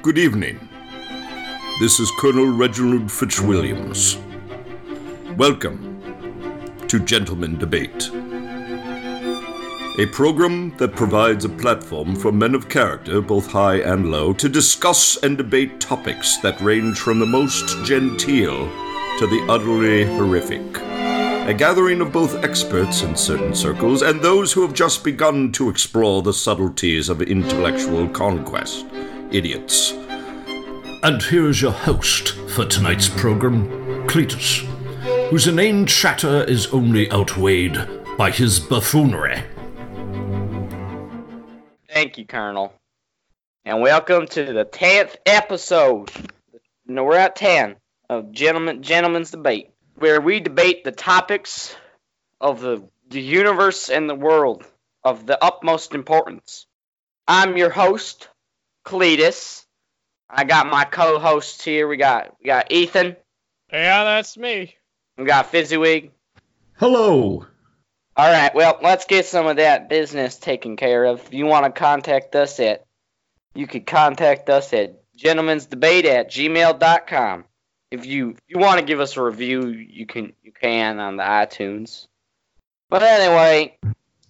Good evening. This is Colonel Reginald Fitzwilliams. Welcome to Gentlemen Debate, a program that provides a platform for men of character, both high and low, to discuss and debate topics that range from the most genteel to the utterly horrific. A gathering of both experts in certain circles and those who have just begun to explore the subtleties of intellectual conquest. Idiots. And here's your host for tonight's program, Cletus, whose inane chatter is only outweighed by his buffoonery. Thank you, Colonel. And welcome to the 10th episode. No, we're at 10 of Gentlemen, Gentlemen's Debate, where we debate the topics of the, the universe and the world of the utmost importance. I'm your host, Cletus. I got my co-hosts here. We got we got Ethan. Yeah, that's me. We got Fizzywig. Hello. All right, well, let's get some of that business taken care of. If you want to contact us at, you could contact us at gentlemen'sdebate at gmail.com. If you if you want to give us a review, you can you can on the iTunes. But anyway,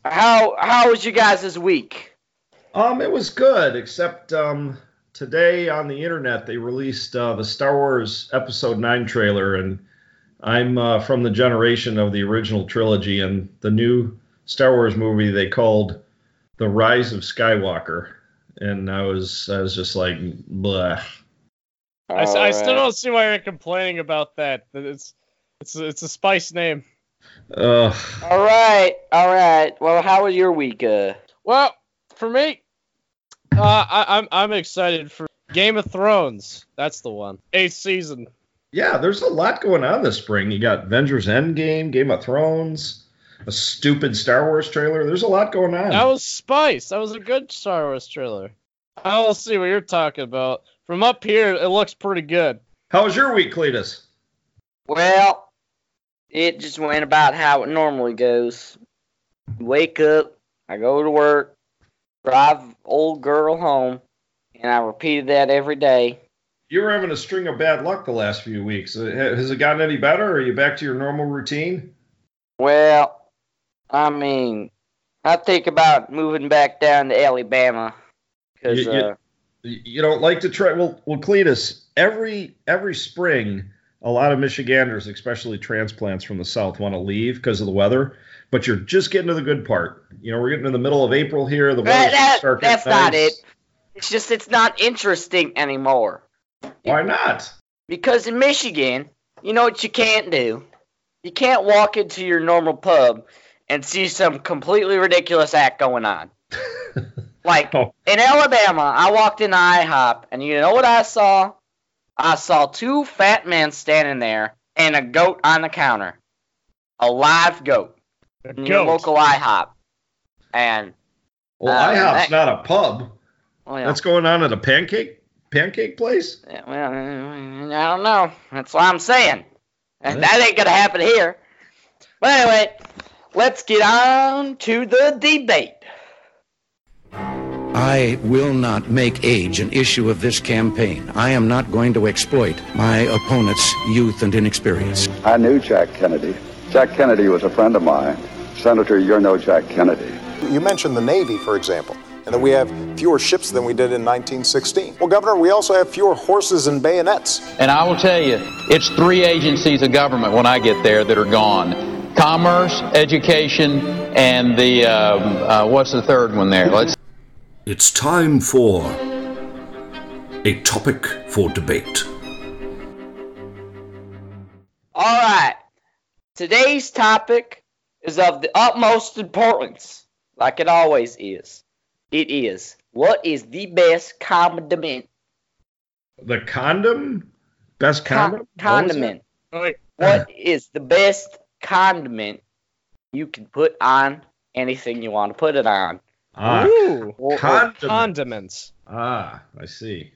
how how was you guys this week? Um, it was good, except um, today on the internet they released uh, the Star Wars Episode Nine trailer, and I'm uh, from the generation of the original trilogy, and the new Star Wars movie they called The Rise of Skywalker, and I was I was just like, blah. I, s- I All still don't see why you're complaining about that. That It's it's it's a spice name. Ugh. All right, all right. Well, how was your week? Uh, Well, for me, uh, I, I'm I'm excited for Game of Thrones. That's the one. Eighth season. Yeah, there's a lot going on this spring. You got Avengers Endgame, Game of Thrones, a stupid Star Wars trailer. There's a lot going on. That was spice. That was a good Star Wars trailer. I will see what you're talking about. From up here, it looks pretty good. How was your week, Cletus? well, it just went about how it normally goes. Wake up, I go to work, drive old girl home, and I repeated that every day. You were having a string of bad luck the last few weeks. Uh, Has it gotten any better? Or are you back to your normal routine? Well, I mean, I think about moving back down to Alabama because You- you- uh, You don't like to try. Well, well, Cletus, every every spring, a lot of Michiganders, especially transplants from the south, want to leave because of the weather. But you're just getting to the good part. You know, we're getting to the middle of April here. The weather's that- start that's not nice. it. It's just it's not interesting anymore. Why not? Because in Michigan, you know what you can't do? You can't walk into your normal pub and see some completely ridiculous act going on. Like Oh. in Alabama, I walked into IHOP, and you know what I saw? I saw two fat men standing there and a goat on the counter, a live goat in your local IHOP. And Well, Uh, IHOP's that- not a pub. well, That's going on at a pancake pancake place. Yeah, well, I don't know. That's what I'm saying. And that ain't gonna happen here. But anyway, let's get on to the debate. I will not make age an issue of this campaign. I am not going to exploit my opponent's youth and inexperience. I knew Jack Kennedy. Jack Kennedy was a friend of mine. Senator, you're no Jack Kennedy. You mentioned the Navy, for example, and that we have fewer ships than we did in 1916. Well, Governor, we also have fewer horses and bayonets. And I will tell you, it's three agencies of government when I get there that are gone commerce, education, and the, um, uh, what's the third one there? Let's It's time for a topic for debate. All right. Today's topic is of the utmost importance, like it always is. It is what is the best condiment? The condom, best Con- condom. What was that? condiment. Wait, What is the best condiment you can put on anything you want to put it on? Ah, Ooh, Or- or- condiment. condiments. Ah, I see.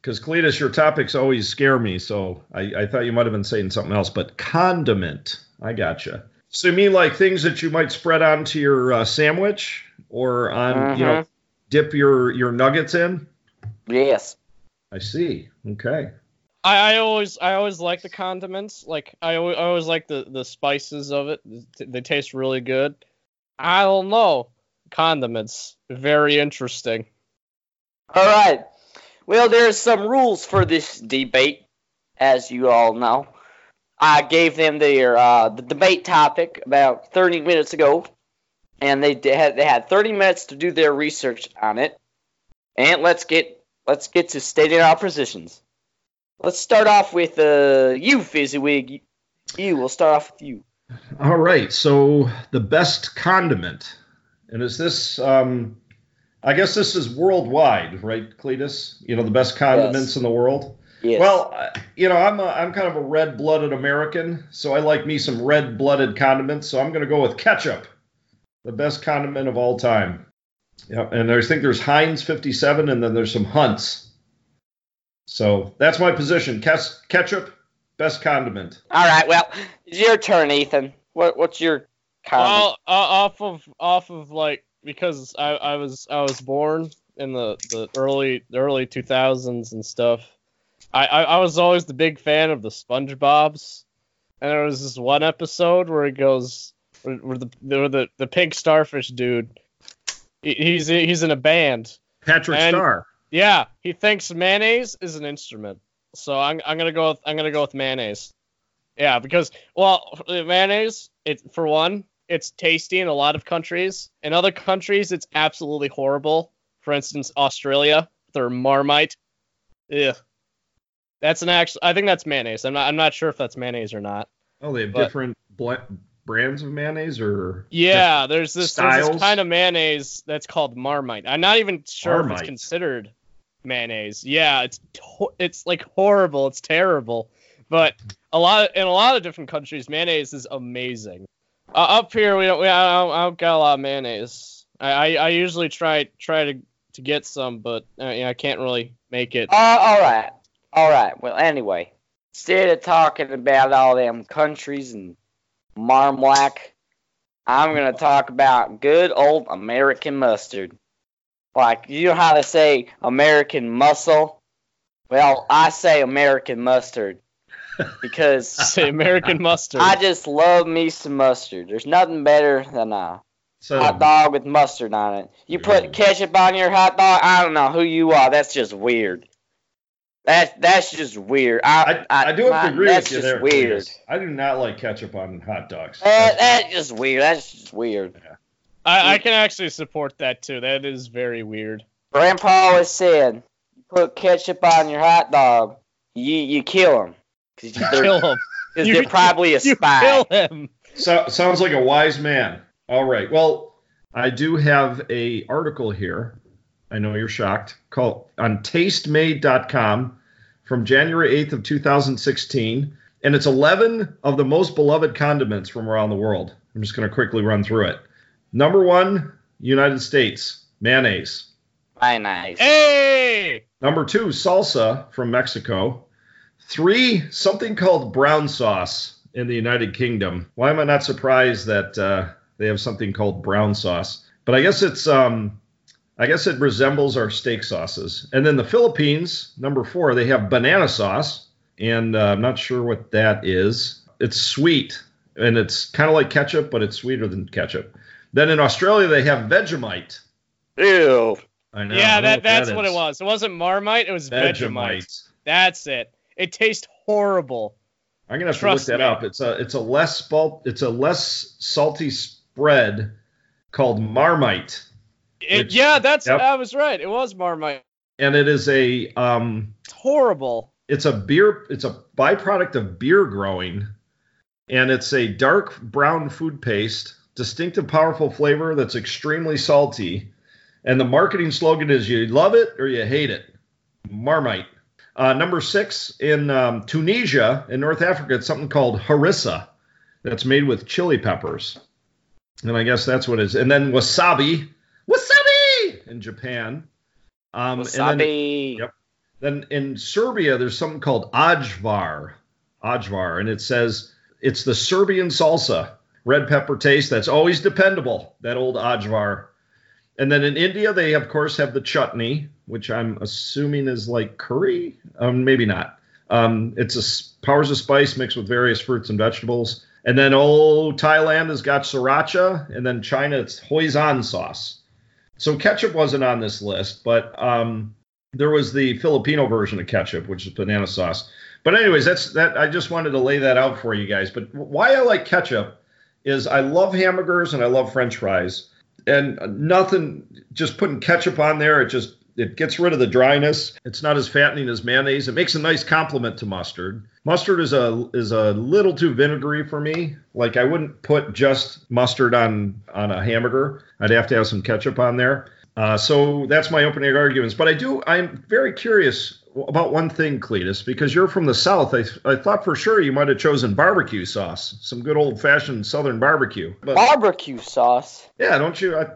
Because Cletus, your topics always scare me, so I, I thought you might have been saying something else. But condiment, I gotcha. So you mean like things that you might spread onto your uh, sandwich or on, you know, Mhm. dip your your nuggets in? Yes. I see. Okay. I, I always I always like the condiments. Like I always, I always like the the spices of it. They taste really good. I don't know. Condiments very interesting. All right. Well, there's some rules for this debate, as you all know. I gave them their uh, the debate topic about 30 minutes ago, and they had they had 30 minutes to do their research on it. And let's get let's get to stating our positions. Let's start off with uh, you, Fizzywig. You. We'll start off with you. All right. So the best condiment, and is this? Um, I guess this is worldwide, right, Cletus? You know, the best condiments Yes. in the world. Yes. Well, uh, you know, I'm a, I'm kind of a red-blooded American, so I like me some red-blooded condiments. So I'm going to go with ketchup, the best condiment of all time. Yep, and I think there's Heinz 57, and then there's some Hunts. So that's my position. Kes- ketchup, best condiment. all right. Well, it's your turn, Ethan. What what's your comment? Well, uh, off of off of like because I, I was I was born in the, the early the early 2000s and stuff. I, I I was always the big fan of the SpongeBob's, and there was this one episode where he goes where, where the where the the pink starfish dude. he- He's he's in a band. Patrick And- Star. Yeah, he thinks mayonnaise is an instrument. So I'm I'm gonna go with I'm gonna go with mayonnaise. Yeah, because well, mayonnaise, it for one, it's tasty in a lot of countries. In other countries, it's absolutely horrible. For instance, Australia, their Marmite. Ugh. That's an actual. I think that's mayonnaise. I'm not. I'm not sure if that's mayonnaise or not. Oh, they have But- different bl- brands of mayonnaise, or Yeah, there's this, there's this kind of mayonnaise that's called Marmite. I'm not even sure if it's considered mayonnaise. Yeah, it's to- it's like horrible. It's terrible. But a lot in a lot of different countries, mayonnaise is amazing. Uh, up here, we don't. We, I, don't, I don't got a lot of mayonnaise. I, I, I usually try try to, to get some, but uh, you know, I can't really make it. Uh, all right, all right. Well, anyway, instead of talking about all them countries and Marmlack, I'm gonna talk about good old American mustard. Like you know how to say American muscle? Well, I say American mustard because I Say American mustard. I just love me some mustard. There's nothing better than a so hot dog with mustard on it. You put ketchup on your hot dog. I don't know who you are. That's just weird. That's that's just weird. I I, I do have my- to agree that's with you just there. Weird. Cletus. I do not like ketchup on hot dogs. That, that's just weird. That's just weird. Yeah. I, I can actually support that too. That is very weird. Grandpa always said, "You put ketchup on your hot dog, you you kill him because they're, Kill him. 'cause You- they're probably a You spy." kill him. So, sounds like a wise man. All right. Well, I do have a article here. I know you're shocked. Call on tastemade.com from January 8th of 2016, and it's 11 of the most beloved condiments from around the world. I'm just going to quickly run through it. Number 1, United States, mayonnaise. Mayonnaise. Hey! Number 2, salsa from Mexico. 3, something called brown sauce in the United Kingdom. Why am I not surprised that uh, they have something called brown sauce? But I guess it's um, I guess it resembles our steak sauces. And then the Philippines, number four, they have banana sauce, and uh, I'm not sure what that is. It's sweet, and it's kind of like ketchup, but it's sweeter than ketchup. Then in Australia, they have Vegemite. Ew. I know. Yeah, don't know that, that's that what is. it was. It wasn't Marmite, it was Vegemite. Vegemite. That's it. It tastes horrible. I'm gonna have Trust to look that me. up. It's a it's a less salt it's a less salty spread called Marmite, It, Which- yeah, that's yep. I was right. It was Marmite. and it is a um It's horrible. it's a beer it's a byproduct of beer growing and it's a dark brown food paste distinctive powerful flavor that's extremely salty and the marketing slogan is you love it or you hate it marmite uh, number six in um, tunisia in north africa it's something called harissa that's made with chili peppers and i guess that's what it is and then wasabi wasabi in japan um, and then- Wasabi. Yep. then in Serbia, there's something called ajvar, ajvar, and it says it's the Serbian salsa, red pepper taste that's always dependable. That old ajvar. And then in India, they of course have the chutney, which I'm assuming is like curry. Um, maybe not. Um, it's a powers of spice mixed with various fruits and vegetables. And then oh, Thailand has got sriracha, and then China it's hoisin sauce. So ketchup wasn't on this list, but um, there was the Filipino version of ketchup, which is banana sauce. But anyways, that's that. I just wanted to lay that out for you guys. But why I like ketchup is I love hamburgers and I love French fries, and nothing. Just putting ketchup on there, it just it gets rid of the dryness. It's not as fattening as mayonnaise. It makes a nice complement to mustard. Mustard is a is a little too vinegary for me. Like I wouldn't put just mustard on on a hamburger. I'd have to have some ketchup on there. Uh, so that's my opening arguments. But I do I'm very curious about one thing, Cletus, because you're from the South. I, I thought for sure you might have chosen barbecue sauce, some good old fashioned Southern barbecue. But Barbecue sauce. yeah, don't you? I,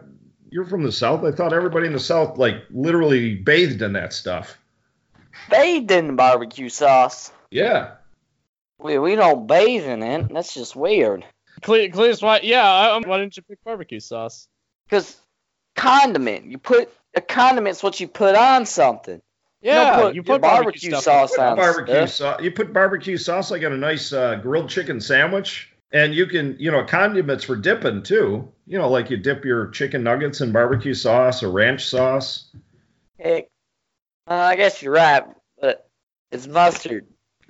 you're from the South. I thought everybody in the South like literally bathed in that stuff. Bathed in barbecue sauce. Yeah. We, we don't bathe in it. That's just weird. Cle- Cletus, why? Yeah, I, um, why didn't you pick barbecue sauce? Because condiment, you put a condiment's what you put on something. Yeah, put you your put barbecue stuff sauce Put on barbecue stuff. sauce. You put barbecue sauce like on a nice uh, grilled chicken sandwich, and you can, you know, condiments for dipping too. You know, like you dip your chicken nuggets in barbecue sauce or ranch sauce. Heck, uh, I guess you're right, but it's mustard.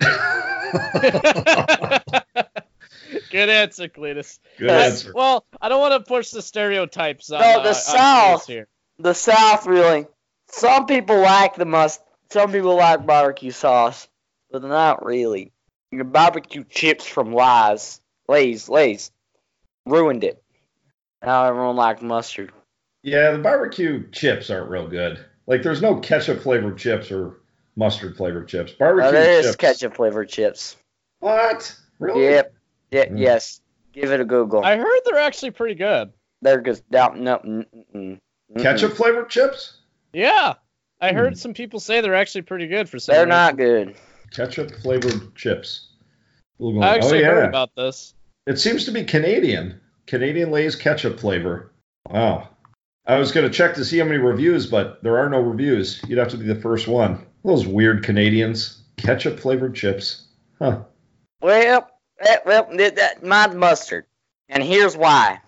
Good answer, Cletus. Good Yes. answer. Well, I don't want to push the stereotypes on, No, uh, the on South. Cletus here. The South really. Some people like the must. Some people like barbecue sauce, but not really. Your barbecue chips from Lies, Lay's, Lay's, ruined it. Now everyone likes mustard. Yeah, the barbecue chips aren't real good. Like, there's no ketchup flavored chips or mustard flavored chips. Barbecue Uh, there is chips. ketchup flavored chips. What? Really? Yep. Yeah, Mm. Yes. Give it a Google. I heard they're actually pretty good. They're just no, no, mm, mm, mm, mm. Ketchup flavored chips? Yeah, I heard Hmm. some people say they're actually pretty good for some. They're reason. not good. Ketchup flavored chips. Google. I actually oh, yeah. heard about this. It seems to be Canadian. Canadian Lay's ketchup flavor. Wow. I was going to check to see how many reviews, but there are no reviews. You'd have to be the first one. Those weird Canadians. Ketchup flavored chips. Huh. Well, that, well, that, that, mine's mustard, and here's why.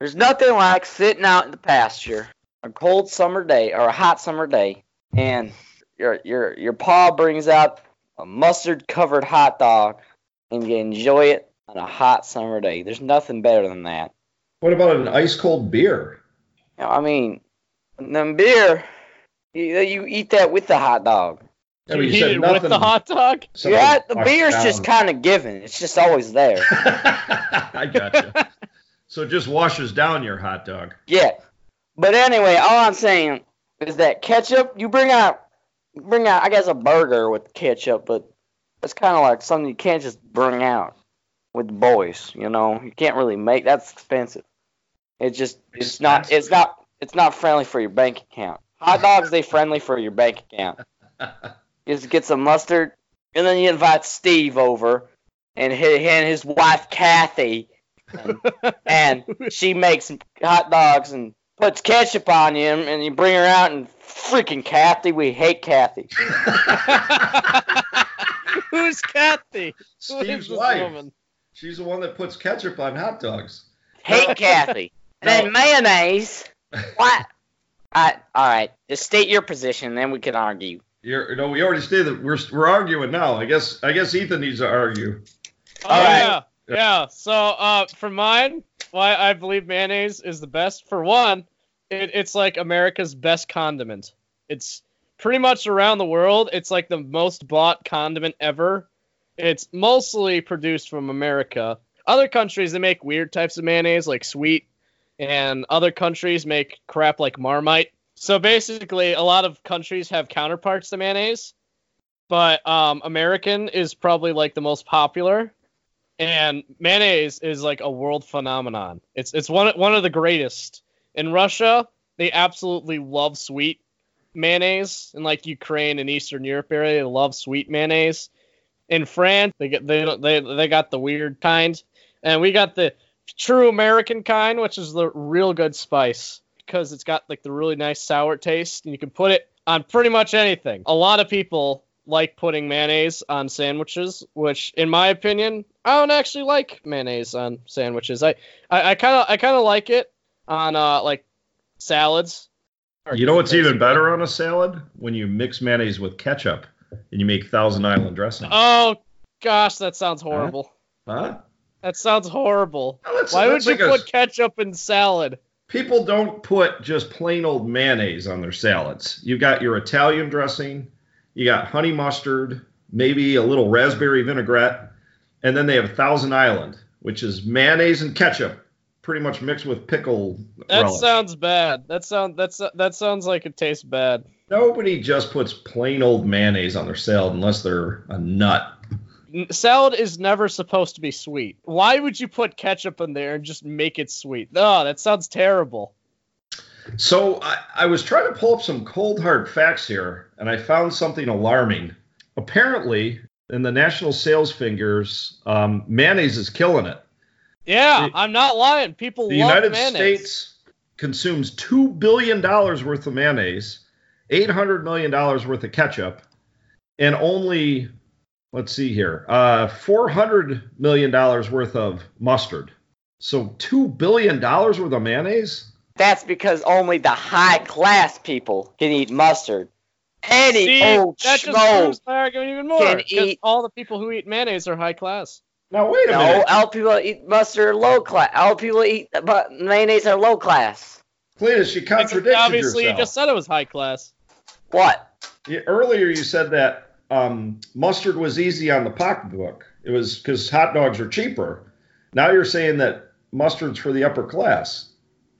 There's nothing like sitting out in the pasture, a cold summer day or a hot summer day, and your your your paw brings out a mustard covered hot dog, and you enjoy it on a hot summer day. There's nothing better than that. What about an ice cold beer? You know, I mean, then beer, you, you eat that with the hot dog. I You mean, eat said it with the hot dog? something yeah, the washed beer's just kind of given. It's just always there. I gotcha. so it just washes down your hot dog. Yeah. But anyway, all I'm saying is that ketchup, you bring out, you bring out, I guess, a burger with ketchup, but it's kind of like something you can't just bring out with boys. You know, you can't really make. That's expensive. It's just, it's not, it's not, it's not friendly for your bank account. Hot dogs, they friendly for your bank account. Just get some mustard, and then you invite Steve over, and his, and his wife Kathy, and, and she makes hot dogs and puts ketchup on him, and you bring her out, and freaking Kathy, we hate Kathy. Who's Kathy? Who is Steve's this wife. woman? She's the one that puts ketchup on hot dogs. Hate Kathy. And then mayonnaise. What? I, all right, just state your position, then we can argue. You're, no, we already stated that we're we're arguing now. I guess I guess Ethan needs to argue. Oh All right. yeah, yeah. So uh, for mine, why I believe mayonnaise is the best. For one, it, it's like America's best condiment. It's pretty much around the world. It's like the most bought condiment ever. It's mostly produced from America. Other countries they make weird types of mayonnaise, like sweet, and other countries make crap like Marmite. So basically, a lot of countries have counterparts to mayonnaise, but um, American is probably like the most popular and mayonnaise is like a world phenomenon. It's it's one one of the greatest. In Russia, they absolutely love sweet mayonnaise. In like Ukraine and Eastern Europe area, they love sweet mayonnaise. In France, they get they they they got the weird kind, and we got the true American kind, which is the real good spice. because it's got like the really nice sour taste, and you can put it on pretty much anything. A lot of people like putting mayonnaise on sandwiches, which, in my opinion, I don't actually like mayonnaise on sandwiches. I I kind of I kind of like it on uh like salads. You know what's even better on a salad when you mix mayonnaise with ketchup and you make Thousand Island dressing. Oh gosh, that sounds horrible. Huh? That sounds horrible. No, that's- Why would that's you like a- put ketchup in salad? People don't put just plain old mayonnaise on their salads. You got your Italian dressing, you got honey mustard, maybe a little raspberry vinaigrette, and then they have Thousand Island, which is mayonnaise and ketchup, pretty much mixed with pickle That relish. sounds bad. That sound that's that sounds like it tastes bad. Nobody just puts plain old mayonnaise on their salad unless they're a nut. Salad is never supposed to be sweet. Why would you put ketchup in there and just make it sweet? Oh, that sounds terrible. So I, I was trying to pull up some cold hard facts here, and I found something alarming. Apparently, in the national sales figures, um, mayonnaise is killing it. Yeah, The- I'm not lying. People The love United mayonnaise. States consumes two billion dollars worth of mayonnaise, eight hundred million dollars worth of ketchup, and only let's see here, uh, four hundred million dollars worth of mustard. So two billion dollars worth of mayonnaise. That's because only the high class people can eat mustard. Any See, old that just schmo. proves my argument even more. can 'cause eat- all the people who eat mayonnaise are high class. Now wait a No, minute, all people eat mustard low class. All people eat but mayonnaise are low class. Cletus, you contradicted Obviously, yourself. you just said it was high class. What? Yeah, earlier you said that um, mustard was easy on the pocketbook. It was because hot dogs are cheaper. Now you're saying that mustard's for the upper class.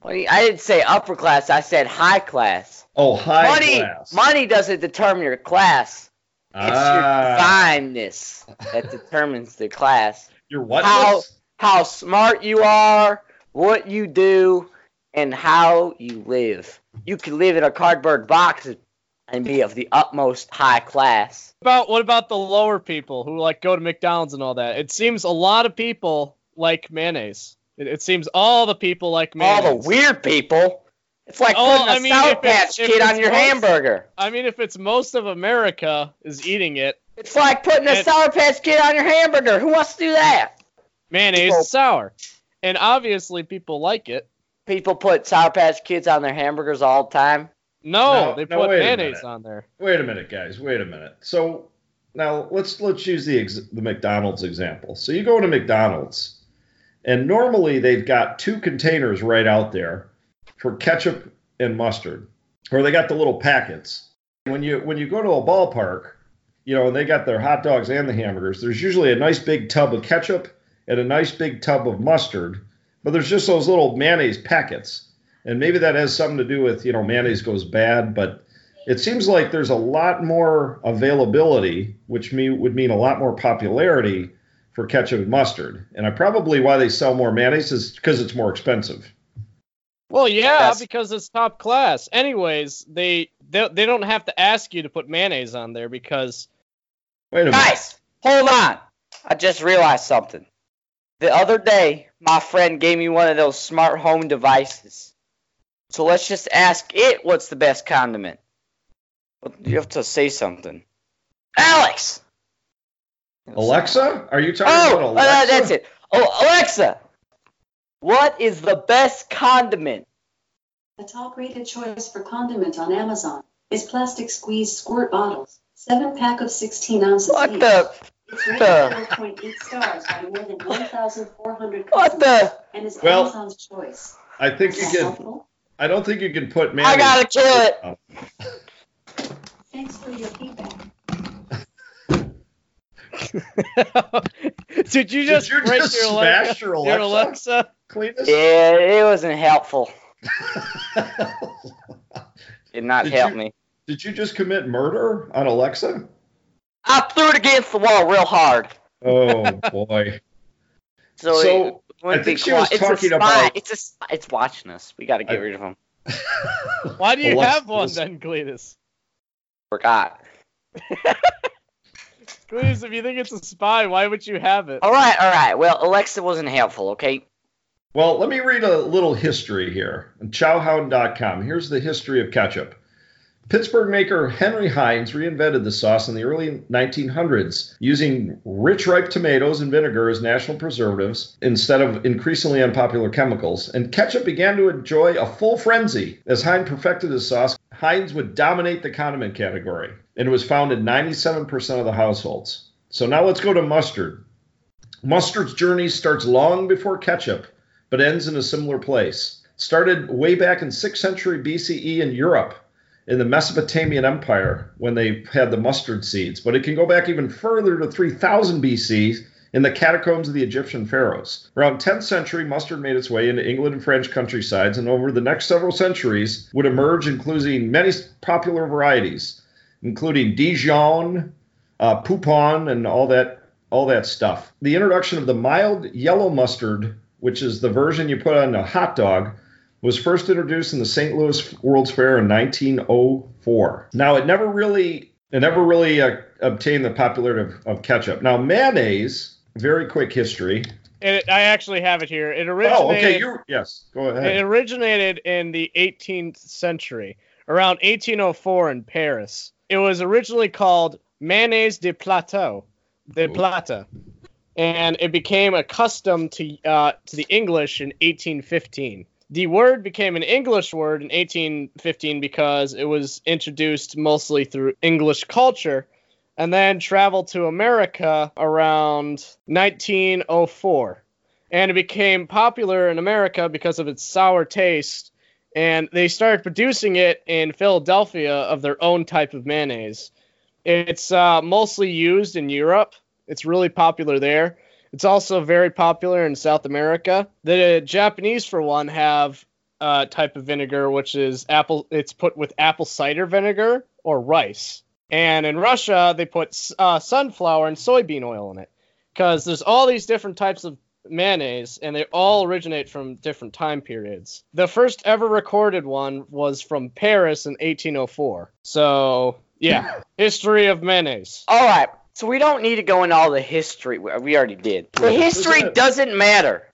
What do you- I didn't say upper class. I said high class. Oh, high money, class. money doesn't determine your class. It's Ah. your divineness that determines the class. Your what? How how smart you are, what you do, and how you live. You can live in a cardboard box and be of the utmost high class. About what about the lower people who like go to McDonald's and all that? It seems a lot of people like mayonnaise. It, it seems all the people like mayonnaise. All the weird people. It's like Oh, putting a I mean, Sour Patch if Kid on your most- hamburger. I mean, if it's most of America is eating it, It's like putting a Sour Patch Kid on your hamburger. Who wants to do that? mayonnaise People- is sour, and obviously people like it. People put Sour Patch Kids on their hamburgers all the time. No, No, they no, put wait mayonnaise on there. Wait a minute, guys. Wait a minute. So now let's let's use the ex- the McDonald's example. So you go to McDonald's, and normally they've got two containers right out there for ketchup and mustard, or they got the little packets. When you when you go to a ballpark, you know, and they got their hot dogs and the hamburgers. There's usually a nice big tub of ketchup and a nice big tub of mustard, but there's just those little mayonnaise packets. And maybe that has something to do with, you know, mayonnaise goes bad, but it seems like there's a lot more availability, which me, would mean a lot more popularity for ketchup and mustard. And I probably why they sell more mayonnaise is because it's more expensive. Well, yeah, That's- because it's top class. Anyways, they, they they don't have to ask you to put mayonnaise on there because Wait a minute. Guys, hold on. I just realized something. The other day, my friend gave me one of those smart home devices. So let's just ask it what's the best condiment. But You have to say something. Alex! Alexa? Are you talking Oh, about uh, Alexa? that's it. Oh, Alexa! What is the best condiment? The top rated choice for condiment on Amazon is plastic squeeze squirt bottles, 7 pack of 16 ounces What each. the? It's rated the- 4.8 stars by more than 1,400 What customers the? and is Well, Amazon's choice. I think Is you can. helpful? I don't think you can put mayonnaise. I gotta kill it. Thanks for your feedback. did you Did just you break just your smash Alexa? your Your Alexa? Alexa? Cletus? Yeah, it wasn't helpful. Did not Did help you- me. Did you just commit murder on Alexa? I threw it against the wall real hard. Oh boy. So, So, it I think she was quiet. talking it's a spy. about- It's a spy. It's watching us. We got to get I- rid of him. Why do you Alexa have one was- then, Cletus? Forgot. Cletus, if you think it's a spy, why would you have it? All right, all right. Well, Alexa wasn't helpful. Okay. Well, let me read a little history here. Chowhound.com. Here's the history of ketchup. Pittsburgh maker Henry Heinz reinvented the sauce in the early 1900s using rich ripe tomatoes and vinegar as national preservatives instead of increasingly unpopular chemicals. And ketchup began to enjoy a full frenzy. As Heinz perfected his sauce, Heinz would dominate the condiment category, and it was found in 97% of the households. So now let's go to mustard. Mustard's journey starts long before ketchup, but ends in a similar place. Started way back in 6th century BCE in Europe in the Mesopotamian Empire when they had the mustard seeds, but it can go back even further to 3000 BC in the catacombs of the Egyptian pharaohs. Around 10th century, mustard made its way into England and French countrysides, and over the next several centuries would emerge, including many popular varieties, including Dijon, uh, Poupon, and all that all that stuff. The introduction of the mild yellow mustard, which is the version you put on a hot dog, was first introduced in the St. Louis World's Fair in 1904. Now, it never really it never really uh, obtained the popularity of, of, ketchup. Now, mayonnaise, very quick history. It, I actually have it here. It originated. Oh, okay. You yes, go ahead. It originated in the 18th century, around 1804 in Paris. It was originally called mayonnaise de plateau, de plata, and it became a custom to uh, to the English in 1815 the word became an English word in 1815 because it was introduced mostly through English culture and then traveled to America around 1904. And it became popular in America because of its sour taste. And they started producing it in Philadelphia of their own type of mayonnaise. It's uh, mostly used in Europe. It's really popular there. It's also very popular in South America. The Japanese, for one, have a type of vinegar which is apple. It's put with apple cider vinegar or rice. And in Russia, they put uh, sunflower and soybean oil in it because there's all these different types of mayonnaise, and they all originate from different time periods. The first ever recorded one was from Paris in 1804. So, yeah, history of mayonnaise. All right. So we don't need to go into all the history. We already did. The history doesn't matter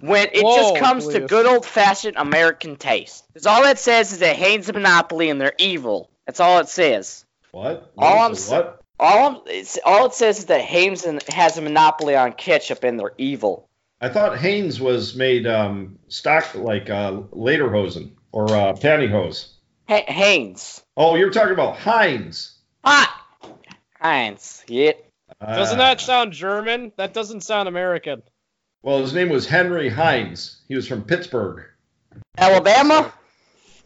when it Whoa, just comes please. to good old fashioned American taste. Because all it says is that Hanes a monopoly and they're evil. That's all it says. What? All I'm what? All I'm, it's, all it says is that Hanes has a monopoly on ketchup and they're evil. I thought Hanes was made um, stock like uh, Lederhosen or uh, pantyhose. H- Hanes. Oh, you're talking about Heinz. Ah, Heinz. Yep. Doesn't that sound German? That doesn't sound American. Well, his name was Henry Heinz. He was from Pittsburgh. Alabama?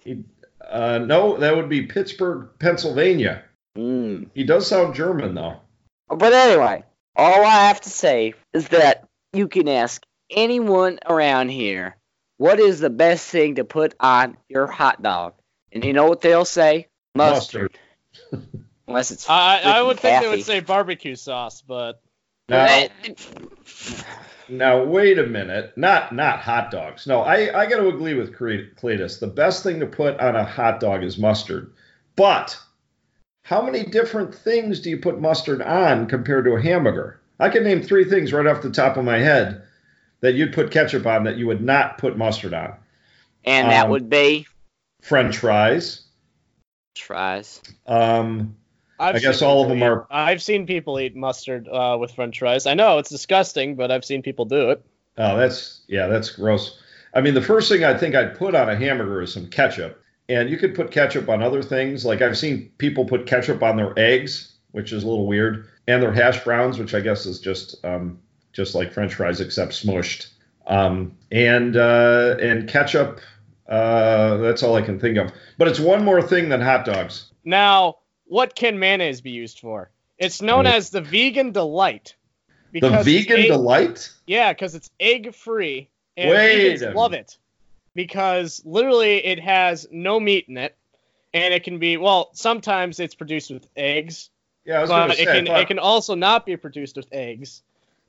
He, uh, no, that would be Pittsburgh, Pennsylvania. Mm. He does sound German, though. But anyway, all I have to say is that you can ask anyone around here what is the best thing to put on your hot dog. And you know what they'll say? Mustard. Mustard. Unless it's. I, I would think they would say barbecue sauce, but. Now, now wait a minute. Not not hot dogs. No, I, I got to agree with Cletus. The best thing to put on a hot dog is mustard. But how many different things do you put mustard on compared to a hamburger? I can name three things right off the top of my head that you'd put ketchup on that you would not put mustard on. And that um, would be French fries. Fries. Um, I've i guess all of them eat, are. I've seen people eat mustard uh, with French fries. I know it's disgusting, but I've seen people do it. Oh, that's yeah, that's gross. I mean, the first thing I think I'd put on a hamburger is some ketchup, and you could put ketchup on other things. Like I've seen people put ketchup on their eggs, which is a little weird, and their hash browns, which I guess is just um, just like French fries except smushed. Um, and uh, and ketchup. Uh, that's all I can think of. But it's one more thing than hot dogs. Now, what can mayonnaise be used for? It's known as the vegan delight. The vegan egg, delight? Yeah, because it's egg free. And Wait vegans love it because literally it has no meat in it, and it can be well. Sometimes it's produced with eggs. Yeah, I was but say, it can it can also not be produced with eggs.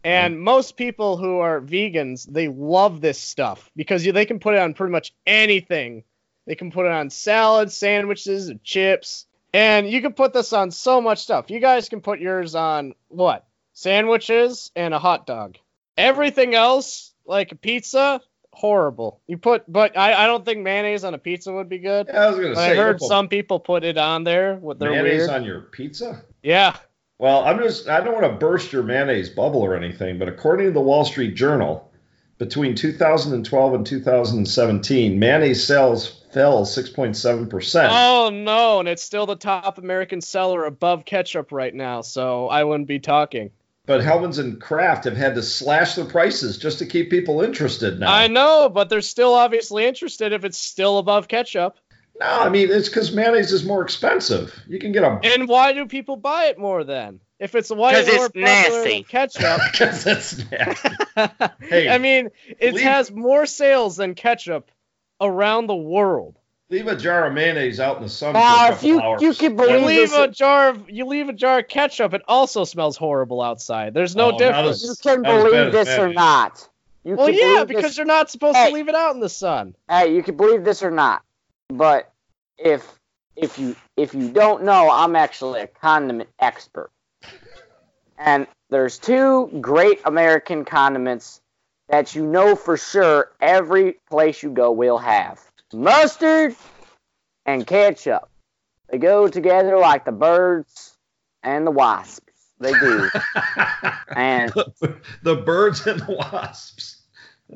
And mm. most people who are vegans, they love this stuff because they can put it on pretty much anything. They can put it on salads, sandwiches, chips. And you can put this on so much stuff. You guys can put yours on what? Sandwiches and a hot dog. Everything else, like a pizza, horrible. You put, but I, I don't think mayonnaise on a pizza would be good. Yeah, I was gonna say. I heard some people put it on there. What they're mayonnaise weird. on your pizza. Yeah. Well, I'm just I don't want to burst your mayonnaise bubble or anything, but according to the Wall Street Journal, between 2012 and 2017, mayonnaise sales fell 6.7 percent. Oh no, and it's still the top American seller above ketchup right now. So I wouldn't be talking. But Hellmann's and Kraft have had to slash the prices just to keep people interested now. I know, but they're still obviously interested if it's still above ketchup. No, I mean it's because mayonnaise is more expensive. You can get a And why do people buy it more then? If it's why 'Cause it's more it's nasty. ketchup. because it's nasty. Hey, I mean, it leave- has more sales than ketchup around the world. Leave a jar of mayonnaise out in the sun Now, for ah, a if you hours. you can You believe leave this, a jar of you leave a jar of ketchup, it also smells horrible outside. There's no Oh, difference. as- you can Not as bad believe this or not. You well, yeah, because this, you're not supposed Hey. to leave it out in the sun. hey, you can believe this or not, but if if you if you don't know, I'm actually a condiment expert, and there's two great American condiments that you know for sure every place you go will have mustard and ketchup. They go together like the birds and the wasps. They do. and the birds and the wasps.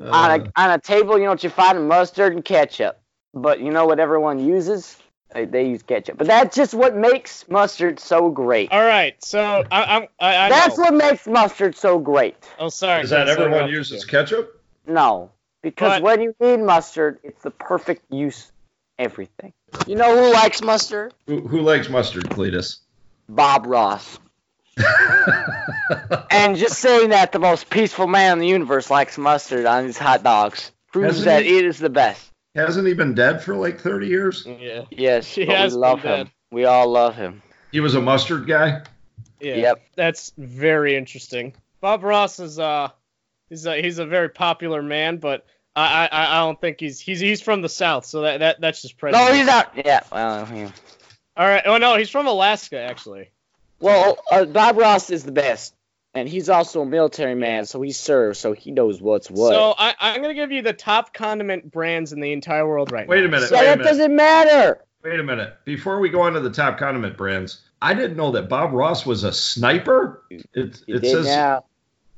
on Uh, a on a table, you know what you find? Mustard and ketchup. But you know what everyone uses? They, they use ketchup. But that's just what makes mustard so great. All right, so I, I'm I, I That's know. what makes mustard so great. Oh, sorry. is that Chris, everyone interrupted uses you. ketchup? No, because But- when you need mustard, it's the perfect use. Everything. You know who likes mustard? Who, who likes mustard, Cletus? Bob Ross. And just saying that the most peaceful man in the universe likes mustard on his hot dogs proves Hasn't that he? it is the best. Hasn't he been dead for like 30 years? Yeah. Yes, He has we love him. dead. We all love him. He was a mustard guy. Yeah. Yep. That's very interesting. Bob Ross is uh he's a, he's a very popular man, but I, I I don't think he's he's he's from the south, so that, that that's just prejudice. No, he's not. Yeah. Well, yeah. All right. Oh no, he's from Alaska actually. Well, uh, Bob Ross is the best, and he's also a military man, so he serves, so he knows what's what. So I I'm gonna give you the top condiment brands in the entire world right Wait now. a minute. So- yeah, wait a that doesn't matter. Wait a minute. Before we go on to the top condiment brands, I didn't know that Bob Ross was a sniper. It, He it says now.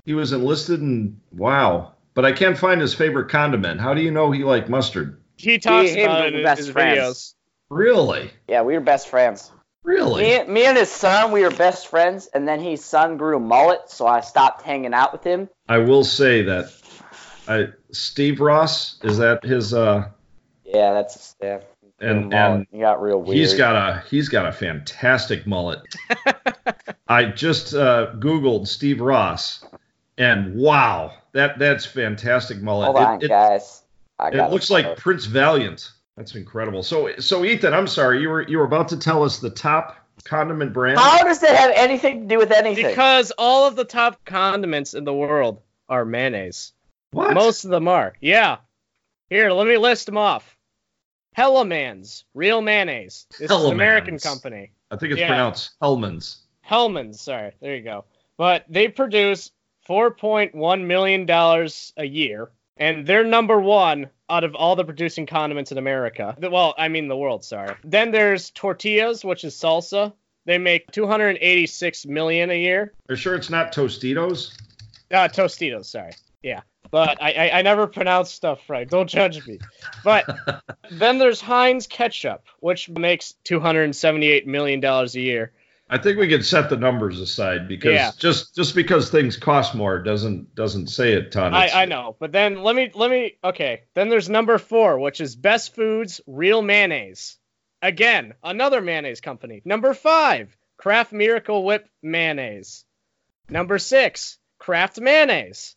he was enlisted in. Wow. But I can't find his favorite condiment. How do you know he liked mustard? he talks He- him about were it in best his friends. videos. Really? Yeah, we were best friends. Really? Me, me and his son, we were best friends, and then his son grew a mullet, so I stopped hanging out with him. I will say that I Steve Ross is that his uh Yeah, that's yeah. and and he got real weird. he's got a he's got a fantastic mullet. I just uh, googled Steve Ross, and wow, that that's fantastic mullet. Hold It- on, it, guys. I it looks like Prince Valiant. That's incredible. So so Ethan, I'm sorry, you were you were about to tell us the top condiment brand. How does that have anything to do with anything? Because all of the top condiments in the world are mayonnaise. What? Most of them are. Yeah. Here, let me list them off. Hellemans, real mayonnaise. This is an American company. I think it's yeah. pronounced Hellmann's. Hellmann's, sorry. There you go. But they produce $4.1 million a year, and they're number one out of all the producing condiments in America. Well, I mean the world, sorry. Then there's tortillas, which is salsa. They make 286 million a year. Are you sure it's not Tostitos? Uh, Tostitos, sorry. Yeah. But I, I, I never pronounce stuff right. Don't judge me. But then there's Heinz ketchup, which makes $278 million a year. I think we could set the numbers aside because Yeah. just just because things cost more doesn't doesn't say a ton. I, I know, but then let me let me okay. Then there's number four, which is Best Foods Real Mayonnaise. Again, another mayonnaise company. Number five, Kraft Miracle Whip Mayonnaise. Number six, Kraft Mayonnaise.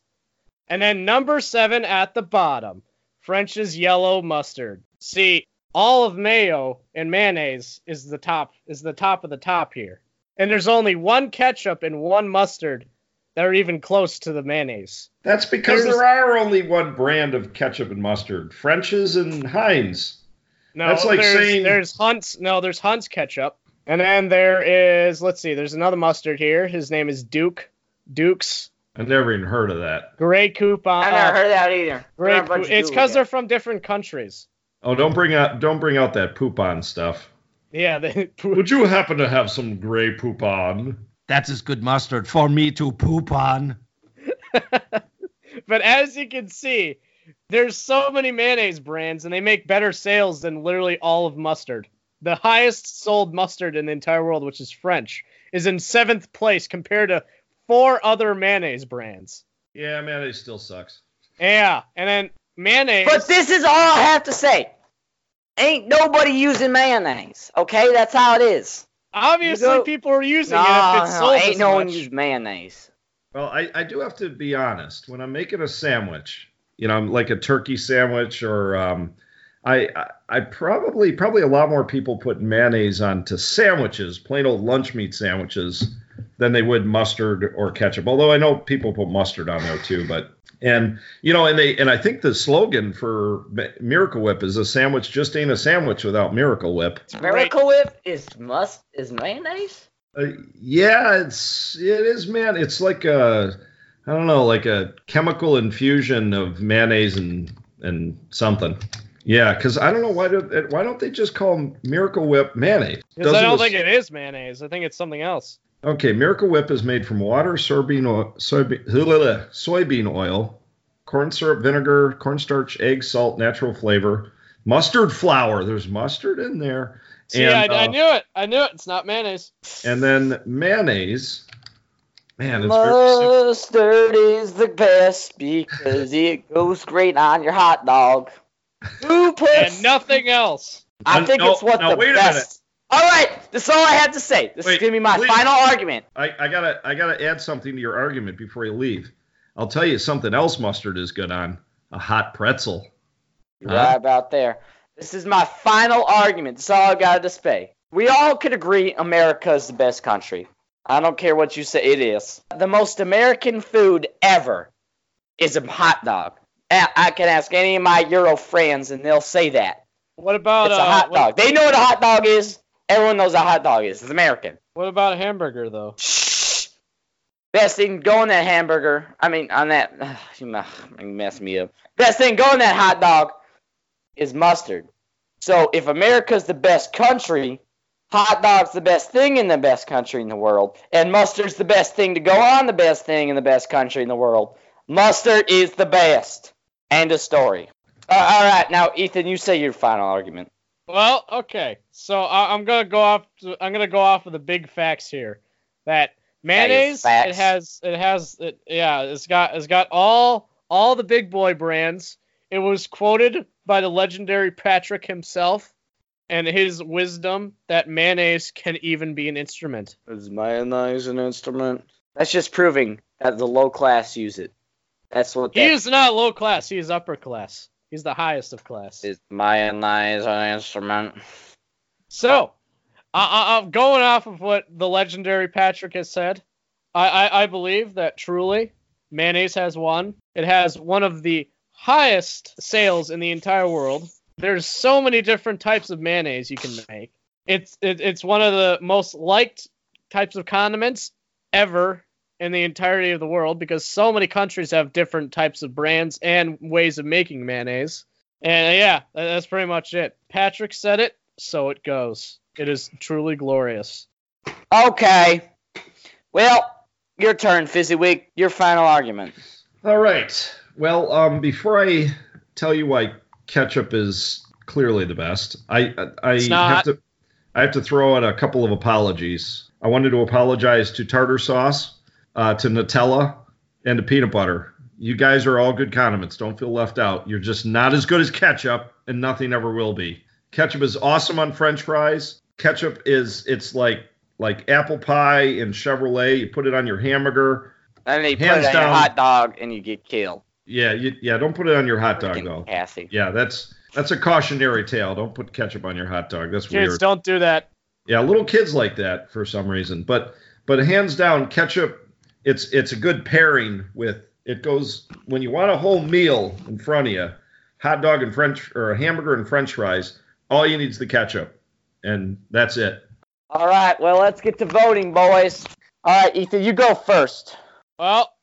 And then number seven at the bottom, French's Yellow Mustard. See, all of mayo and mayonnaise is the top is the top of the top here. And there's only one ketchup and one mustard that are even close to the mayonnaise. That's because There's- there are only one brand of ketchup and mustard: French's and Heinz. No, That's like there's, saying- there's Hunt's. No, there's Hunt's ketchup, and then there is. Let's see. There's another mustard here. His name is Duke. Duke's. I never even heard of that. Grey coupon. I never heard that either. Grey We're a bunch Cou- of it's because they're from different countries. Oh, don't bring out don't bring out that poupon stuff. Yeah, they, Would you happen to have some Grey Poupon? That's as good mustard for me to poop on. but as you can see, there's so many mayonnaise brands, and they make better sales than literally all of mustard. The highest sold mustard in the entire world, which is French, is in seventh place compared to four other mayonnaise brands. Yeah, mayonnaise still sucks. Yeah, and then mayonnaise. But this is all I have to say. Ain't nobody using mayonnaise. Okay, that's how it is. obviously, go- people are using No, it if it's no, sold ain't this no one much. use mayonnaise. Well, I, I do have to be honest. When I'm making a sandwich, you know, I'm like a turkey sandwich, or um, I, I I probably probably a lot more people put mayonnaise onto sandwiches, plain old lunch meat sandwiches, than they would mustard or ketchup. Although I know people put mustard on there too, but and you know, and they and I think the slogan for Miracle Whip is a sandwich just ain't a sandwich without Miracle Whip. Miracle Whip is must is mayonnaise. Uh, yeah, it's it is man. It's like a I don't know, like a chemical infusion of mayonnaise and and something. Yeah, because I don't know why do why don't they just call Miracle Whip mayonnaise? Because I don't the- think it is mayonnaise. I think it's something else. Okay, Miracle Whip is made from water, soybean oil, soybean, soybean oil, corn syrup, vinegar, cornstarch, egg, salt, natural flavor, mustard flour. There's mustard in there. See, and, I, I uh, knew it. I knew it. It's not mayonnaise. and then mayonnaise. Man, it's very simple. Mustard is the best because it goes great on your hot dog. Who puts? And nothing else. I think no, it's what now the wait a best. minute. All right, that's all I have to say. This Wait, is gonna be my please. final argument. I, I gotta I gotta add something to your argument before you leave. I'll tell you something else mustard is good on. A hot pretzel. You're Huh? right about there. This is my final argument. That's all I got to say. We all could agree America is the best country. I don't care what you say, it is. The most American food ever is a hot dog. I I can ask any of my Euro friends, and they'll say that. What about It's a uh, hot what, dog. They know what a hot dog is. Everyone knows what a hot dog is. It's American. what about a hamburger though? Shh. Best thing go on that hamburger. I mean, on that. you ma- you mess me up. Best thing go on that hot dog is mustard. So if America's the best country, hot dog's the best thing in the best country in the world, and mustard's the best thing to go on the best thing in the best country in the world. Mustard is the best. End of story. Uh, all right, now Ethan, you say your final argument. Well, okay. So I, I'm gonna go off. To, I'm gonna go off of the big facts here. That mayonnaise, facts. it has, it has, it, yeah, it's got, it's got all, all the big boy brands. It was quoted by the legendary Patrick himself, and his wisdom that mayonnaise can even be an instrument. Is mayonnaise an instrument? That's just proving that the low class use it. That's what He that is not low class. He is upper class. He's the highest of class. is. Mayonnaise an instrument. So, I, I, I'm going off of what the legendary Patrick has said. I, I, I believe that truly mayonnaise has won. It has one of the highest sales in the entire world. There's so many different types of mayonnaise you can make. It's it, it's one of the most liked types of condiments ever in the entirety of the world because so many countries have different types of brands and ways of making mayonnaise. And uh, yeah, that's pretty much it. Patrick said it, so it goes. It is truly glorious. Okay. Well, your turn, Fizzyweek. Your final argument. All right. Well, um, before I tell you why ketchup is clearly the best, I I It's not. have to I have to throw out a couple of apologies. I wanted to apologize to tartar sauce, uh, to Nutella, and to peanut butter. You guys are all good condiments. Don't feel left out. You're just not as good as ketchup, and nothing ever will be. Ketchup is awesome on French fries. Ketchup is it's like like apple pie and Chevrolet. You put it on your hamburger. And they put Hands it on your down. hot dog and you get killed. Yeah, you, yeah. Don't put it on your hot dog Freaking though. Cassie. Yeah, that's that's a cautionary tale. Don't put ketchup on your hot dog. That's Kids, weird. don't do that. Yeah, little kids like that for some reason. But but hands down, ketchup. It's it's a good pairing with. It goes when you want a whole meal in front of you, hot dog and French or a hamburger and French fries. All you need is the ketchup, and that's it. All right. Well, let's get to voting, boys. All right, Ethan, you go first. Well,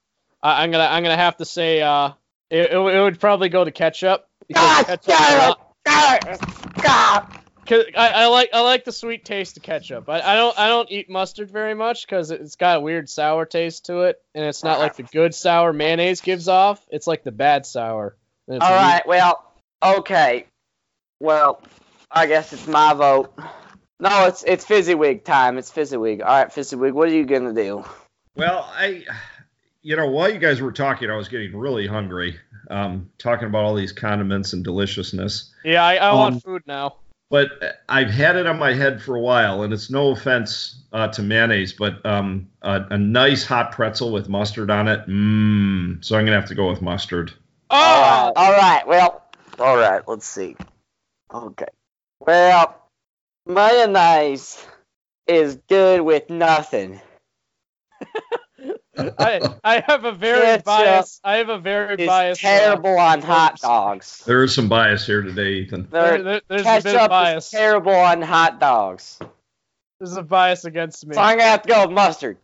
I, I'm gonna I'm gonna have to say uh, it, it, would- it would probably go to ketchup. because God, ketchup- God, God, God. 'Cause I, I like I like the sweet taste of ketchup. I, I don't I don't eat mustard very much because it's got a weird sour taste to it, and it's not like the good sour mayonnaise gives off. It's like the bad sour. And it's All weird. right, well, okay. Well, I guess it's my vote. No, it's it's Fizzywig time. It's Fizzywig. All right, Fizzywig, what are you gonna do? Well, I, you know, while you guys were talking, I was getting really hungry. Um, talking about all these condiments and deliciousness. Yeah, I, I Um, want food now. But I've had it on my head for a while, and it's no offense uh, to mayonnaise, but um, a, a nice hot pretzel with mustard on it. Mmm. So I'm gonna have to go with mustard. All right, all right. Well, all right. Let's see. Okay. Well, mayonnaise is good with nothing. I I have a very Ketchup bias. I have a very It's biased. uh, terrible on hot dogs. There is some bias here today, Ethan. There- there- there's a bit of bias. is terrible on hot dogs. There's a bias against me. So I'm gonna have to go with mustard.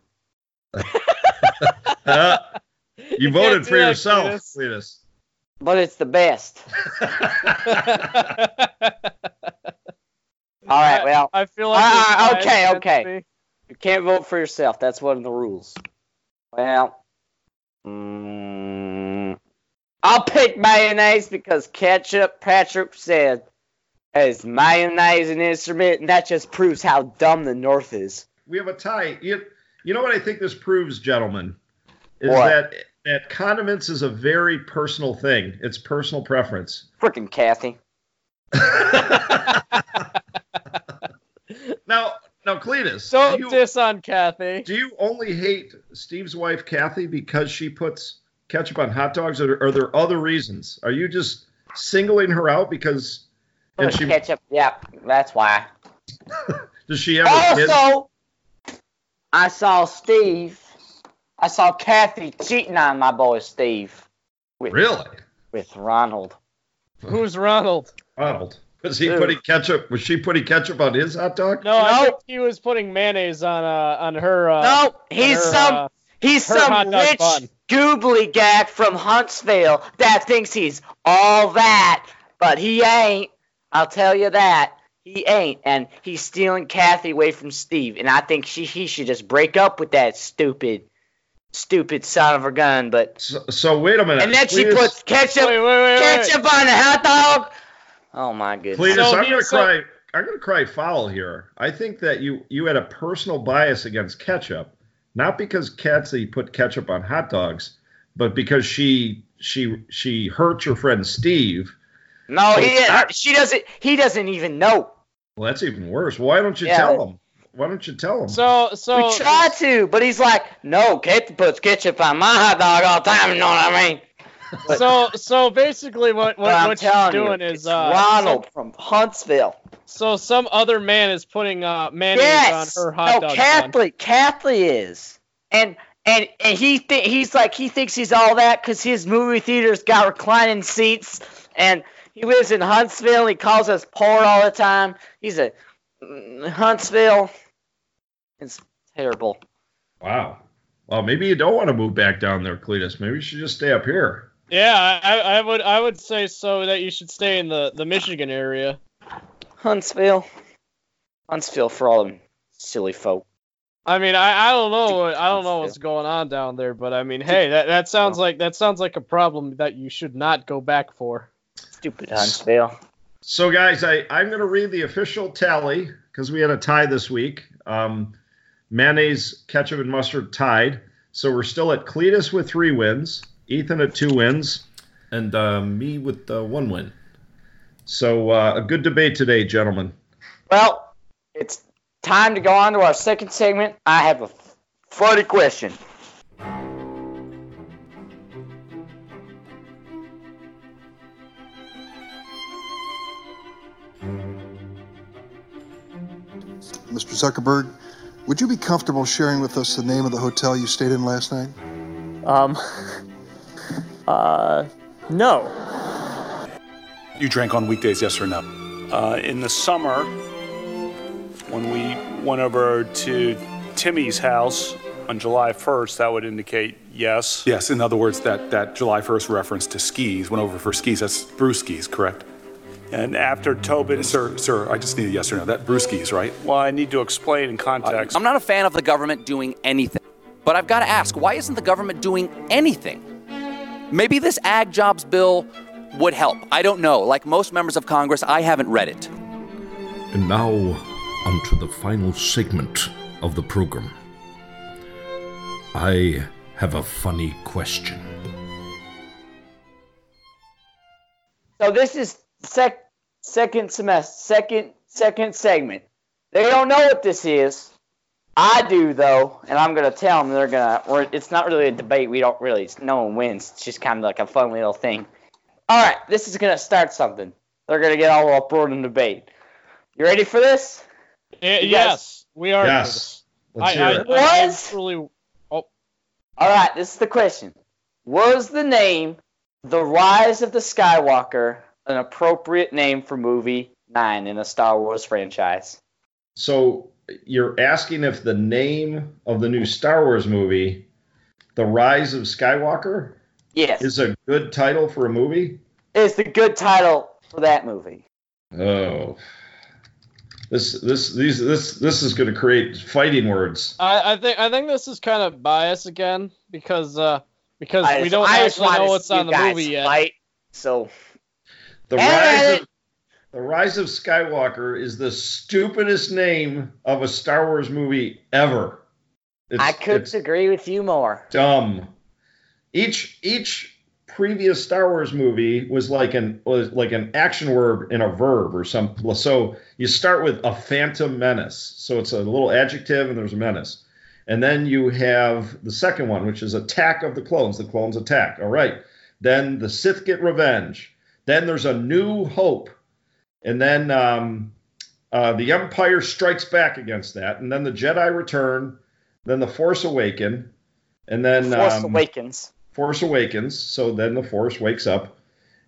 Uh, you, can't voted for that, yourself, Cletus. Cletus. But it's the best. All right. Well, I feel like. There's bias okay, okay. me. You can't vote for yourself. That's one of the rules. Well, mm, I'll pick mayonnaise because ketchup, Patrick said, is mayonnaise an instrument, and that just proves how dumb the North is. We have a tie. You, you know what I think this proves, gentlemen, is What? that that condiments is a very personal thing. It's personal preference. Frickin' Kathy. Now, now, Cletus, Don't do you, diss on Kathy. do you only hate Steve's wife Kathy because she puts ketchup on hot dogs, or are there other reasons? Are you just singling her out because? And she ketchup. Yeah, that's why. does she ever? a kid? Also, I saw Steve. I saw Kathy cheating on my boy Steve. With, Really, With Ronald. Who's Ronald? Ronald? Was he Ew. putting ketchup? Was she putting ketchup on his hot dog? No, No. he was putting mayonnaise on uh on her. Uh, No, he's her, some uh, he's some hot dog rich bun. goobly gag from Huntsville that thinks he's all that, but he ain't. I'll tell you that. He ain't, and he's stealing Kathy away from Steve, and I think she he should just break up with that stupid, stupid son of a gun. But So, so wait a minute. and then she puts ketchup Wait, wait, wait, wait. ketchup on the hot dog. Oh my goodness! Cletus, So I'm gonna so- cry. I'm gonna cry foul here. I think that you you had a personal bias against ketchup, not because Kathy put ketchup on hot dogs, but because she she she hurt your friend Steve. No, So he that- she doesn't. He doesn't even know. Well, that's even worse. Why don't you Yeah. tell him? Why don't you tell him? So so we try to, but he's like, no, Kathy puts ketchup on my hot dog all the time. You know what I mean? So so basically what But what, I'm what she's telling doing you, is uh Ronald from Huntsville. So, so some other man is putting uh mayonnaise Yes. on her hot no, dog bun. Kathy. Kathy is, and and and he th- he's like he thinks he's all that because his movie theater's got reclining seats, and he lives in Huntsville. He calls us poor all the time. He's a mm, Huntsville. It's terrible. wow. Well, maybe you don't want to move back down there, Cletus. Maybe you should just stay up here. Yeah, I, I would I would say so that you should stay in the the Michigan area. Huntsville. Huntsville for all them silly folk. I mean, I, I don't know what- I don't know what's going on down there, but I mean, hey, that, that sounds like that sounds like a problem that you should not go back for. Stupid Huntsville. So, guys, I, I'm going to read the official tally because we had a tie this week. Um, mayonnaise, ketchup, and mustard tied. So we're still at Cletus with three wins, Ethan at two wins. And uh, me with uh, one win. So uh, a good debate today, gentlemen. Well, it's time to go on to our second segment. I have a funny question. Mr. Zuckerberg, would you be comfortable sharing with us the name of the hotel you stayed in last night? Um, uh, no. You drank on weekdays, yes or no? Uh, in the summer, when we went over to Timmy's house, on July 1st, that would indicate yes. Yes, in other words, that, that July 1st reference to skis went over for skis. That's Brewskis, correct? And after Tobin. Sir, sir, I just need a yes or no. That Brewskis, right? Well, I need to explain in context. I'm not a fan of the government doing anything. But I've got to ask, why isn't the government doing anything? Maybe this ag jobs bill would help. I don't know. Like most members of Congress, I haven't read it. And now, onto the final segment of the program. I have a funny question. So this is sec second semester, second second segment. They don't know what this is. I do though, and I'm gonna tell them they're gonna. Or it's not really a debate. We don't really. No one wins. It's just kind of like a fun little thing. All right, this is gonna start something. They're gonna get all uproar and debate. You ready for this? Eh, yes, we are. Yes. Let's I, hear I, it. I Was- truly. Oh, All right, this is the question. Was the name The Rise of the Skywalker an appropriate name for movie 9 in the Star Wars franchise? So you're asking if the name of the new Star Wars movie, The Rise of Skywalker, Yes. is a good title for a movie? It's the good title for that movie. Oh. This this these this this is going to create fighting words. I, I think I think this is kind of biased again because uh because I we just- don't I actually know what's on the movie yet. fight, so The And- rise of The Rise of Skywalker is the stupidest name of a Star Wars movie ever. It's, I couldn't agree with you more. dumb. Each each previous Star Wars movie was like an was like an action word in a verb or something. So you start with a phantom menace. So it's a little adjective and there's a menace. And then you have the second one, which is attack of the clones. The clones attack. All right. Then the Sith get revenge. Then there's a new hope. And then um, uh, the Empire strikes back against that. And then the Jedi return. Then the Force Awaken. And then Force um, Awakens. Force Awakens. So then the Force wakes up.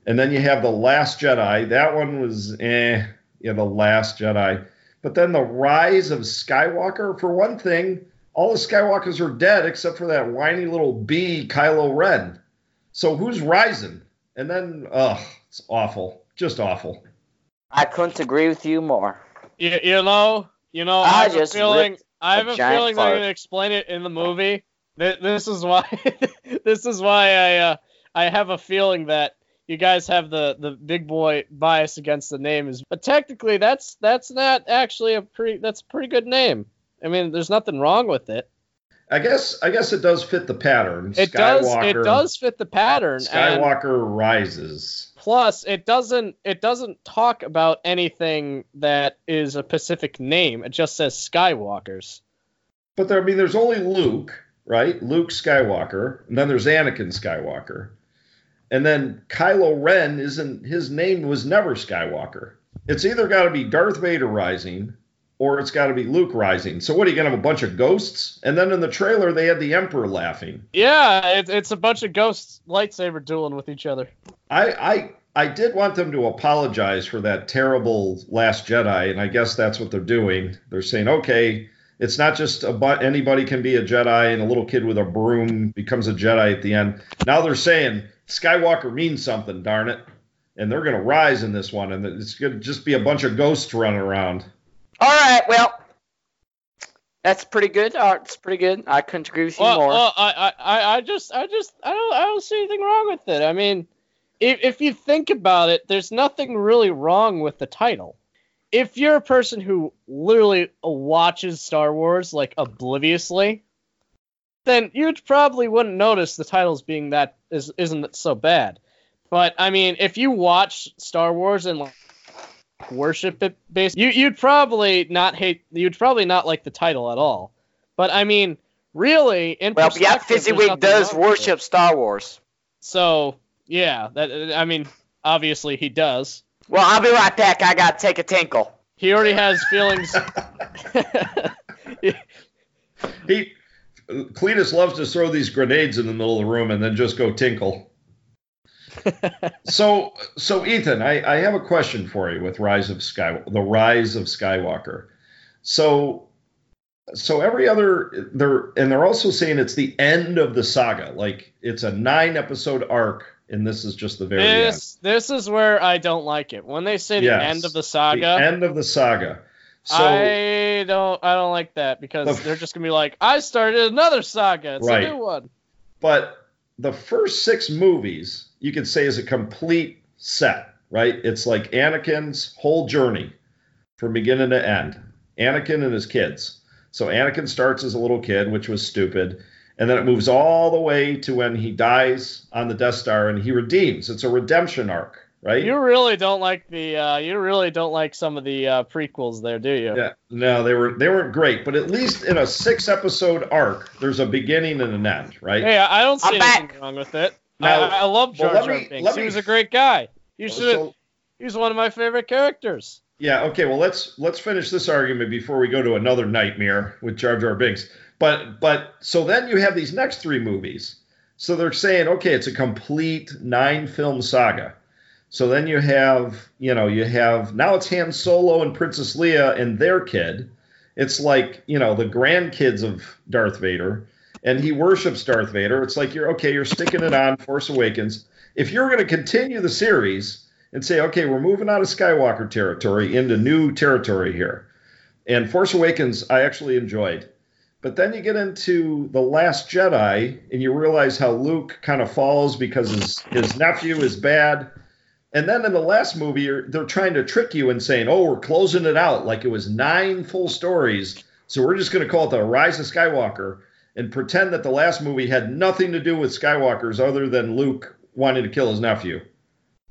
And then you have the Last Jedi. That one was eh, yeah, the Last Jedi. But then the Rise of Skywalker. For one thing, all the Skywalkers are dead except for that whiny little bee, Kylo Ren. So who's rising? And then, ugh, it's awful. Just awful. I couldn't agree with you more. You, you know, you know, I I have just a feeling. ripped I have a a giant feeling they're gonna explain it in the movie. This is why. this is why I uh, I have a feeling that you guys have the the big boy bias against the name is, but technically that's that's not actually a pretty that's a pretty good name. I mean, there's nothing wrong with it. I guess I guess it does fit the pattern. It does it does fit the pattern. and- Skywalker rises. Plus, it doesn't it doesn't talk about anything that is a specific name. It just says Skywalkers. But there, I mean, there's only Luke, right? Luke Skywalker, and then there's Anakin Skywalker, and then Kylo Ren isn't his name was never Skywalker. It's either got to be Darth Vader rising, or it's got to be Luke rising. So what are you gonna have a bunch of ghosts? And then in the trailer they had the Emperor laughing. Yeah, it, it's a bunch of ghosts lightsaber dueling with each other. I, I I did want them to apologize for that terrible Last Jedi, and I guess that's what they're doing. They're saying, okay, it's not just a bu- anybody can be a Jedi, and a little kid with a broom becomes a Jedi at the end. Now they're saying Skywalker means something, darn it, and they're gonna rise in this one, and it's gonna just be a bunch of ghosts running around. All right, well, that's pretty good. Uh, it's pretty good. I couldn't agree with you Well, more. well, I, I, I- I just, I just, I don't, I don't see anything wrong with it. I mean, if, if you think about it, there's nothing really wrong with the title. If you're a person who literally watches Star Wars like obliviously, then you probably wouldn't notice the titles being that is isn't so bad. But I mean, if you watch Star Wars and like worship it based, you you'd probably not hate, you'd probably not like the title at all. But I mean, really, in well, yeah, perspective, there's Fezziwig nothing does wrong with it. worship Star Wars. So yeah, that I mean, obviously he does. Well, I'll be right back. I gotta take a tinkle. He already has feelings. He Cletus loves to throw these grenades in the middle of the room and then just go tinkle. so so Ethan, I, I have a question for you with Rise of Sky the Rise of Skywalker. So so every other they're and they're also saying it's the end of the saga. Like it's a nine episode arc, and this is just the very end. This this is where I don't like it. When they say the Yes, end of the saga, The end of the saga. So I don't I don't like that because The- they're just gonna be like, I started another saga. It's Right. a new one. but the first six movies you could say is a complete set, right? It's like Anakin's whole journey from beginning to end. Anakin and his kids. So Anakin starts as a little kid, which was stupid, and then it moves all the way to when he dies on the Death Star and he redeems. It's a redemption arc, right? You really don't like the uh, you really don't like some of the uh, prequels there, do you? Yeah, no, they were they weren't great, but at least in a six episode arc, there's a beginning and an end, right? Hey, I don't see I'm anything back. wrong with it. I, I love Jar Jar me- Binks. let He was a great guy. You should. So- he was one of my favorite characters. Yeah, okay, well let's let's finish this argument before we go to another nightmare with Jar Jar Binks. But but so then you have these next three movies. So they're saying, okay, it's a complete nine film saga. So then you have, you know, you have now it's Han Solo and Princess Leia and their kid. It's like, you know, the grandkids of Darth Vader, and he worships Darth Vader. It's like you're okay, you're sticking it on Force Awakens. If you're going to continue the series and say, okay, we're moving out of Skywalker territory into new territory here, and Force Awakens, I actually enjoyed. But then you get into The Last Jedi, and you realize how Luke kind of falls because his, his nephew is bad. And then in the last movie, they're trying to trick you and saying, oh, we're closing it out like it was nine full stories. So we're just going to call it The Rise of Skywalker and pretend that the last movie had nothing to do with Skywalkers other than Luke wanting to kill his nephew.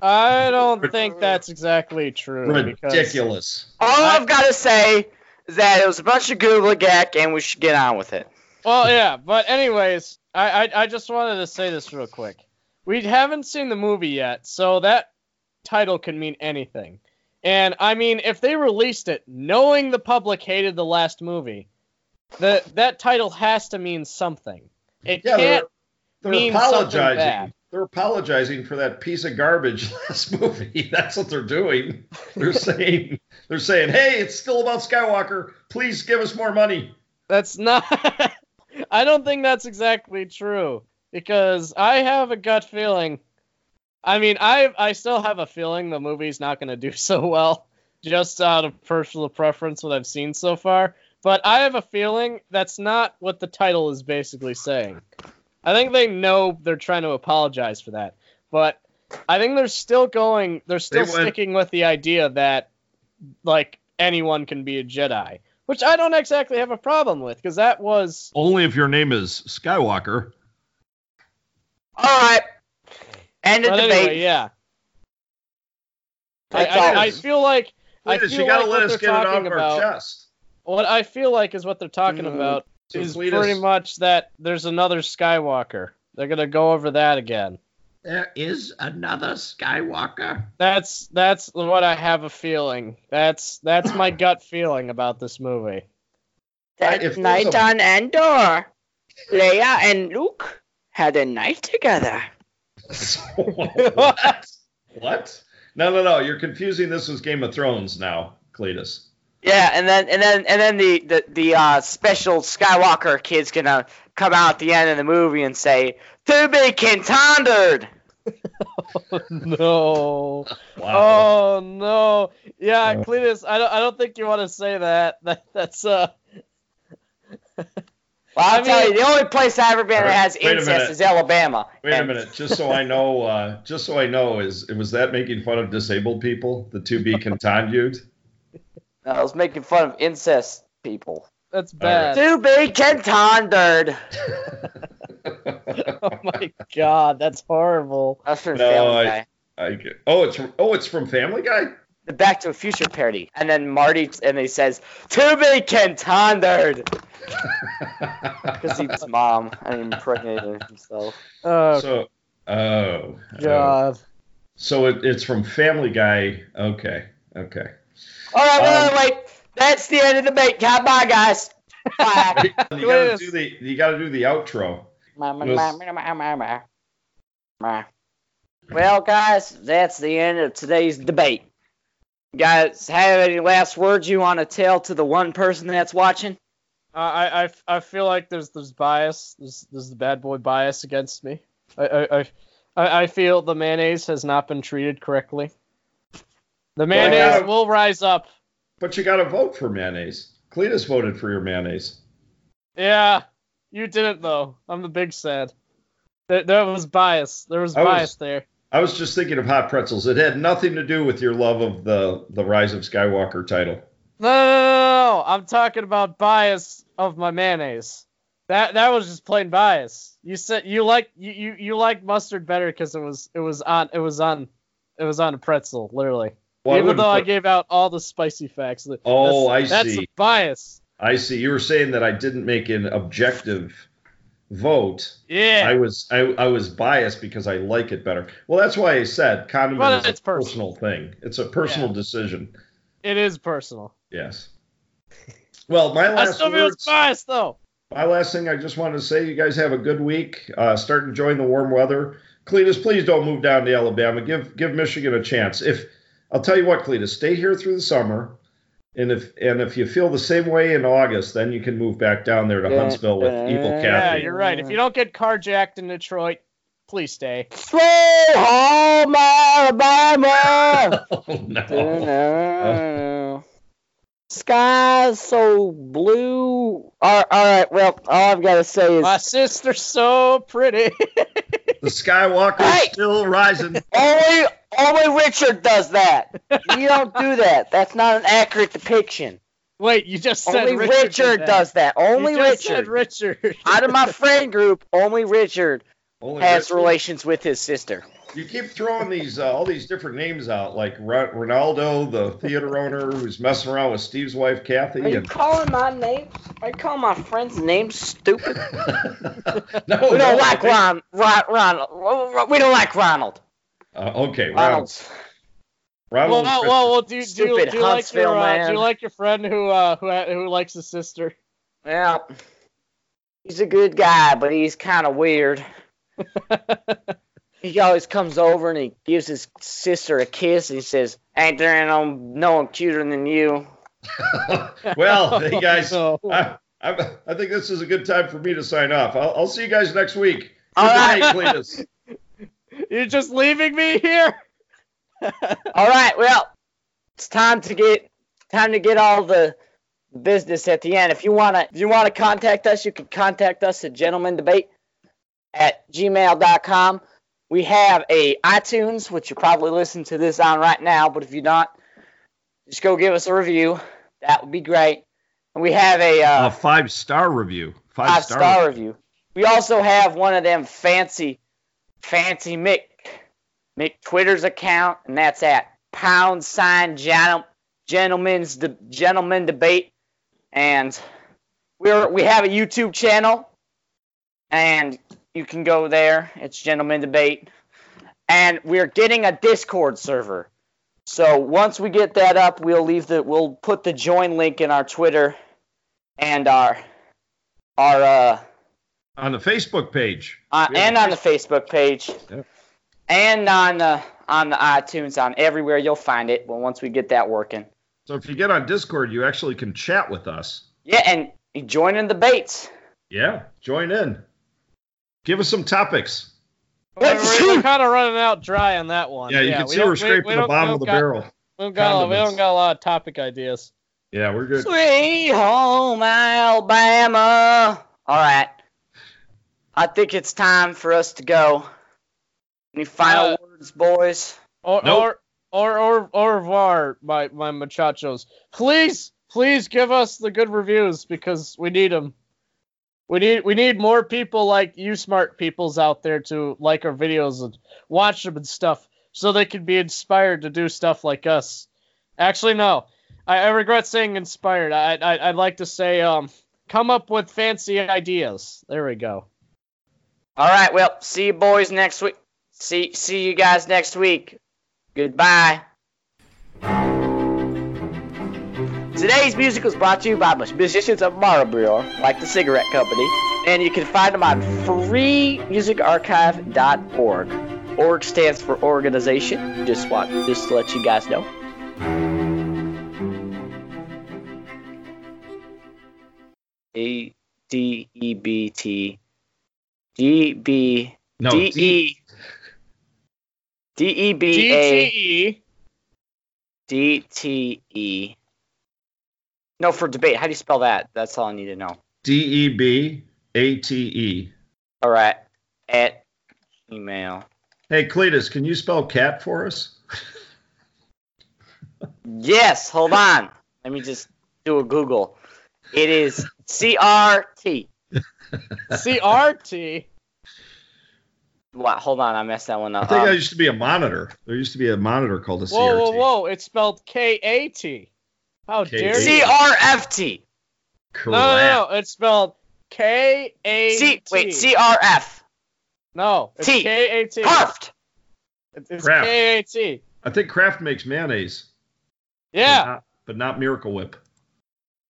I don't think that's exactly true. Ridiculous. All I've got to say is that it was a bunch of googly-gack, and we should get on with it. Well, yeah, but anyways, I, I I just wanted to say this real quick. We haven't seen the movie yet, so that title can mean anything. And I mean, if they released it knowing the public hated the last movie, the that title has to mean something. It Yeah, they're, can't they're mean something apologizing. bad. They're apologizing for that piece of garbage last movie. That's what they're doing. They're saying they're saying, "Hey, it's still about Skywalker. Please give us more money." That's not. I don't think that's exactly true because I have a gut feeling. I mean, I I still have a feeling the movie's not going to do so well, just out of personal preference what I've seen so far. But I have a feeling that's not what the title is basically saying. I think they know they're trying to apologize for that, but I think they're still going. They're still They went- sticking with the idea that like anyone can be a Jedi, which I don't exactly have a problem with because that was Only if your name is Skywalker. All right. End of But debate. anyway, yeah. I, I. I feel like I feel you gotta like let what us get it talking off about. our chest. What I feel like is what they're talking Mm. about So is Cletus- pretty much that there's another Skywalker. They're gonna go over that again. There is another Skywalker. That's that's what I have a feeling. That's that's my gut feeling about this movie. That if night a- on Endor, Leia and Luke had a night together. what? What? No, no, no. You're confusing this with Game of Thrones now, Cletus. Yeah, and then and then and then the the the uh, special Skywalker kid's gonna come out at the end of the movie and say, "To be contended." no. Wow. Oh no. Yeah, Cletus, I don't I don't think you want to say that. That that's uh Well, I'll I tell mean- you, the only place I've ever been All right, that has incest is Alabama. Wait a minute, just so I know, uh, just so I know, is was that making fun of disabled people? The to be continued? I was making fun of incest people. that's right. bad. To be contended. oh my god, that's horrible. That's from No, Family I- Guy. I get- oh, it's from, oh, it's from Family Guy. The Back to a Future parody, and then Marty and he says, "To be contended," because he's mom and impregnated himself. Oh So, oh, oh. god. so it, it's from Family Guy. Okay, okay. All right, wait, Um, wait, wait. That's the end of the debate. God, bye, guys. Bye. You gotta do the you gotta do the outro. Ma, ma, ma, ma, ma, ma, ma. Ma. Well, guys, that's the end of today's debate. Guys, have any last words you want to tell to the one person that's watching? I, I, I feel like there's there's bias. There's there's the bad boy bias against me. I I, I, I feel the mayonnaise has not been treated correctly. The mayonnaise gotta- will rise up. But you got to vote for mayonnaise. Cletus voted for your mayonnaise. Yeah, you didn't though. I'm the big sad. There, there was bias. There was I was- bias there. I was just thinking of hot pretzels. It had nothing to do with your love of the the Rise of Skywalker title. No, no, no, no, no. I'm talking about bias of my mayonnaise. That that was just plain bias. You said you like you you, you like mustard better because it was it was on it was on it was on a pretzel literally. Well, Even wouldn't though I gave out all the spicy facts. That- Oh, that's, I That's see. bias. I see. You were saying that I didn't make an objective vote. Yeah. I was I, I was biased because I like it better. Well, that's why I said condiment Well, is a personal. personal thing. It's a personal decision. It is personal. Yes. Well, my last. I still feel words, biased though. my last thing I just wanted to say, you guys have a good week. Uh, start enjoying the warm weather. Cletus, please don't move down to Alabama. Give give Michigan a chance. If I'll tell you what, Cletus, stay here through the summer. And if and if you feel the same way in August, then you can move back down there to Yeah, Huntsville with Evil Kathy. Yeah, you're right. If you don't get carjacked in Detroit, please stay. Slow home, Alabama. oh, no. Sky's so blue. All, all right. Well, all I've got to say is My sister's so pretty. The Skywalker Skywalker's still rising. only only Richard does that. You don't do that. That's not an accurate depiction. Wait, you just said only Richard Richard, did that. does that. Only You just Richard. said Richard. Out of my friend group, only Richard Only has Richard? relations with his sister. You keep throwing these uh, all these different names out, like Ro- Ronaldo, the theater owner who's messing around with Steve's wife Kathy. Are you And calling my name? Are you calling my friend's name stupid? no, we don't like think- Ron, Ron, Ronald. We don't like Ronald. Uh, okay, Ronald. Ronald's. Well, Ronald. well, well, well, do, you- do, Stupid do you like Huntsville your uh, do you like your friend who uh who who likes his sister? Yeah. He's a good guy, but he's kind of weird. he always comes over and he gives his sister a kiss and he says, "Ain't there no no one cuter than you?" well, hey guys, No. I, I, I think this is a good time for me to sign off. I'll, I'll see you guys next week. Good All right. night, Cletus. You're just leaving me here. All right, well, it's time to get time to get all the business at the end. If you wanna if you wanna contact us, you can contact us at gentlemandebate at gmail.com. We have a iTunes, which you're probably listening to this on right now, but if you're not, just go give us a review. That would be great. And we have a uh, A five star review. Five, five star review. We also have one of them fancy, fancy Mick Mick Twitter's account, and that's at pound sign gentle, gentlemen's de, gentleman debate, and we're we have a YouTube channel, and you can go there. It's gentleman debate, and we're getting a Discord server. So once we get that up, we'll leave the we'll put the join link in our Twitter and our our uh, On the Facebook page. uh, have and on the Facebook page, Yep. and on the on the iTunes, on everywhere you'll find it. Well, once we get that working, So if you get on Discord, you actually can chat with us. yeah, and join in the debates. Yeah, join in. Give us some topics. We're, we're kind of running out dry on that one. Yeah, you can see don't- we're scraping we the bottom of the got- barrel. We don't, got, a- we don't got a lot of topic ideas. Yeah, we're good. Sweet home Alabama. All right, I think it's time for us to go. Any final Uh, words, boys? Or Nope. or or or au revoir, my my muchachos. Please, please give us the good reviews because we need them. We need we need more people like you, smart peoples out there to like our videos and watch them and stuff, so they can be inspired to do stuff like us. Actually, no, I, I regret saying inspired. I, I I'd like to say um come up with fancy ideas. There we go. All right, well, see you boys next week. See see you guys next week. Goodbye. Today's music was brought to you by musicians of Marlboro, like the cigarette company, and you can find them on freemusicarchive.org. Org stands for organization. Just want just to let you guys know. A D E B T D B No, D D- E D E B A DTE. D T E. No, for debate. How do you spell that? That's all I need to know. D E B A T E. All right. At email. Hey, Cletus, can you spell cat for us? Yes. Hold on. Let me just do a Google. It is C R T. C R T. What? Hold on. I messed that one up. I think Um, there used to be a monitor. There used to be a monitor called a CRT. Whoa, whoa, whoa! It's spelled K A T. How dare you? C R F T. No, no, no, it's spelled K A T. C. Wait. C R F. No, it's T. K A T. Carft. It's it's Kraft. K A T. I think Kraft makes mayonnaise. Yeah. But not, but not Miracle Whip.